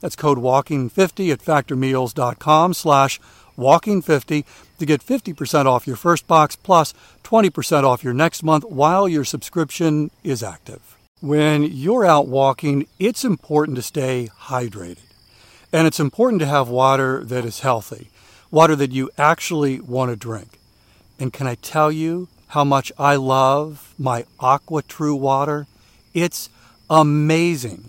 That's code WALKING50 at factormeals.com slash WALKING50 to get 50% off your first box plus 20% off your next month while your subscription is active. When you're out walking, it's important to stay hydrated. And it's important to have water that is healthy, water that you actually want to drink. And can I tell you how much I love my AquaTru water? It's amazing.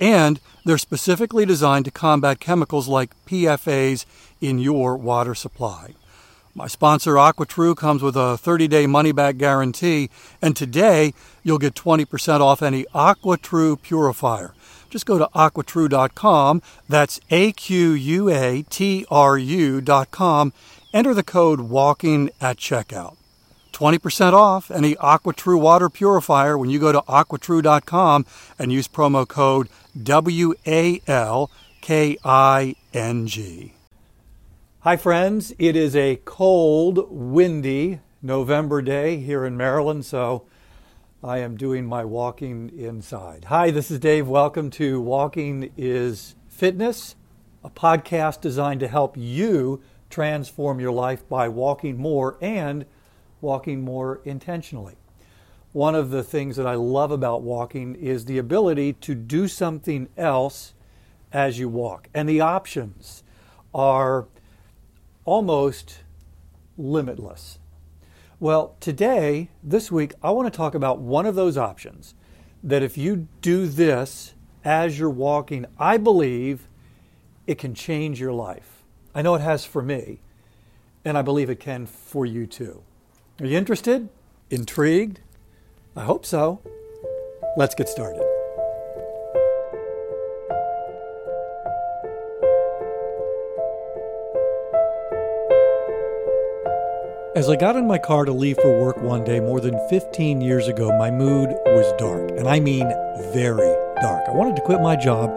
and they're specifically designed to combat chemicals like PFAS in your water supply. My sponsor, AquaTru, comes with a 30 day money back guarantee, and today you'll get 20% off any AquaTru purifier. Just go to aquatru.com, that's A Q U A T R U.com, enter the code WALKING at checkout. 20% off any AquaTru water purifier when you go to aquatru.com and use promo code W A L K I N G. Hi, friends. It is a cold, windy November day here in Maryland, so I am doing my walking inside. Hi, this is Dave. Welcome to Walking is Fitness, a podcast designed to help you transform your life by walking more and walking more intentionally. One of the things that I love about walking is the ability to do something else as you walk, and the options are almost limitless. Well, today, this week, I want to talk about one of those options that if you do this as you're walking, I believe it can change your life. I know it has for me, and I believe it can for you too. Are you interested? Intrigued? I hope so. Let's get started. As I got in my car to leave for work one day more than 15 years ago, my mood was dark. And I mean very dark. I wanted to quit my job,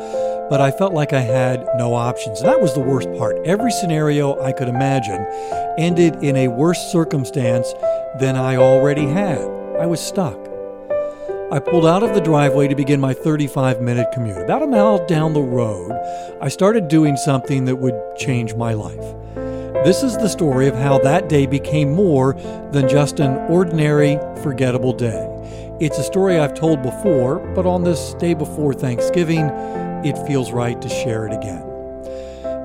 but I felt like I had no options. And that was the worst part. Every scenario I could imagine ended in a worse circumstance than I already had. I was stuck. I pulled out of the driveway to begin my 35 minute commute. About a mile down the road, I started doing something that would change my life. This is the story of how that day became more than just an ordinary, forgettable day. It's a story I've told before, but on this day before Thanksgiving, it feels right to share it again.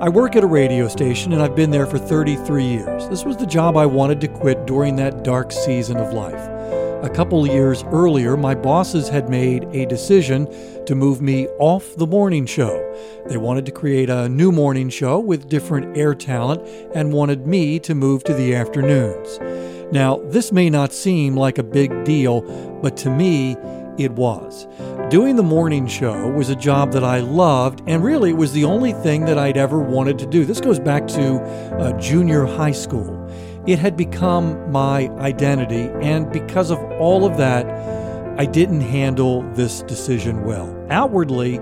I work at a radio station and I've been there for 33 years. This was the job I wanted to quit during that dark season of life. A couple years earlier, my bosses had made a decision to move me off the morning show. They wanted to create a new morning show with different air talent and wanted me to move to the afternoons. Now, this may not seem like a big deal, but to me, it was. Doing the morning show was a job that I loved, and really it was the only thing that I'd ever wanted to do. This goes back to uh, junior high school. It had become my identity, and because of all of that, I didn't handle this decision well. Outwardly,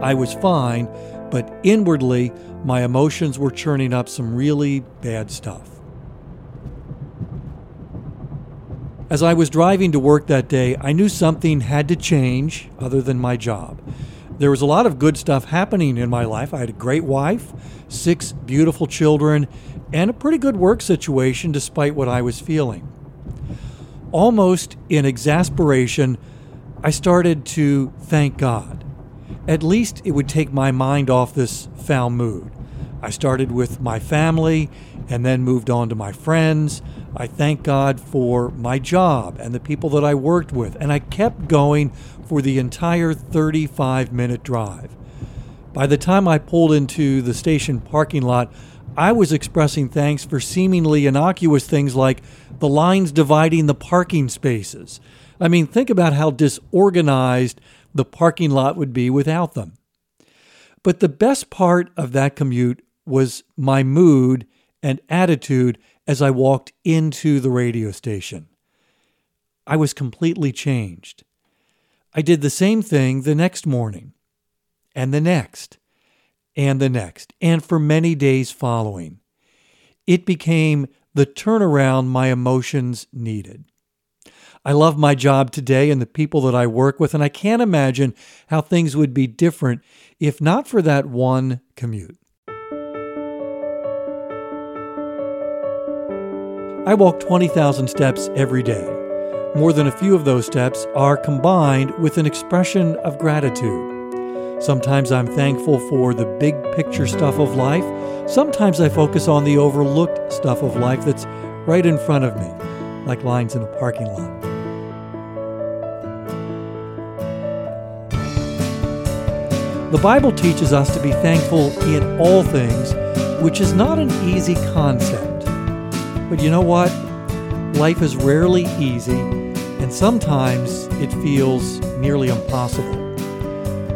I was fine, but inwardly, my emotions were churning up some really bad stuff. As I was driving to work that day, I knew something had to change other than my job. There was a lot of good stuff happening in my life. I had a great wife, six beautiful children, and a pretty good work situation despite what I was feeling. Almost in exasperation, I started to thank God. At least it would take my mind off this foul mood. I started with my family and then moved on to my friends. I thank God for my job and the people that I worked with, and I kept going for the entire 35 minute drive. By the time I pulled into the station parking lot, I was expressing thanks for seemingly innocuous things like the lines dividing the parking spaces. I mean, think about how disorganized the parking lot would be without them. But the best part of that commute was my mood and attitude as I walked into the radio station. I was completely changed. I did the same thing the next morning, and the next, and the next, and for many days following. It became the turnaround my emotions needed. I love my job today and the people that I work with, and I can't imagine how things would be different if not for that one commute. I walk 20,000 steps every day. More than a few of those steps are combined with an expression of gratitude. Sometimes I'm thankful for the big picture stuff of life. Sometimes I focus on the overlooked stuff of life that's right in front of me, like lines in a parking lot. The Bible teaches us to be thankful in all things, which is not an easy concept. But you know what? Life is rarely easy, and sometimes it feels nearly impossible.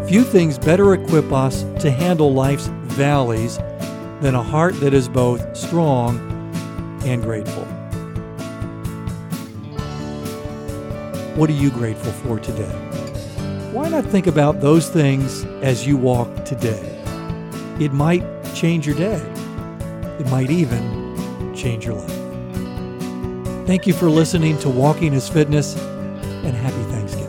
Few things better equip us to handle life's valleys than a heart that is both strong and grateful. What are you grateful for today? Why not think about those things as you walk today? It might change your day. It might even change your life. Thank you for listening to Walking is Fitness, and happy Thanksgiving.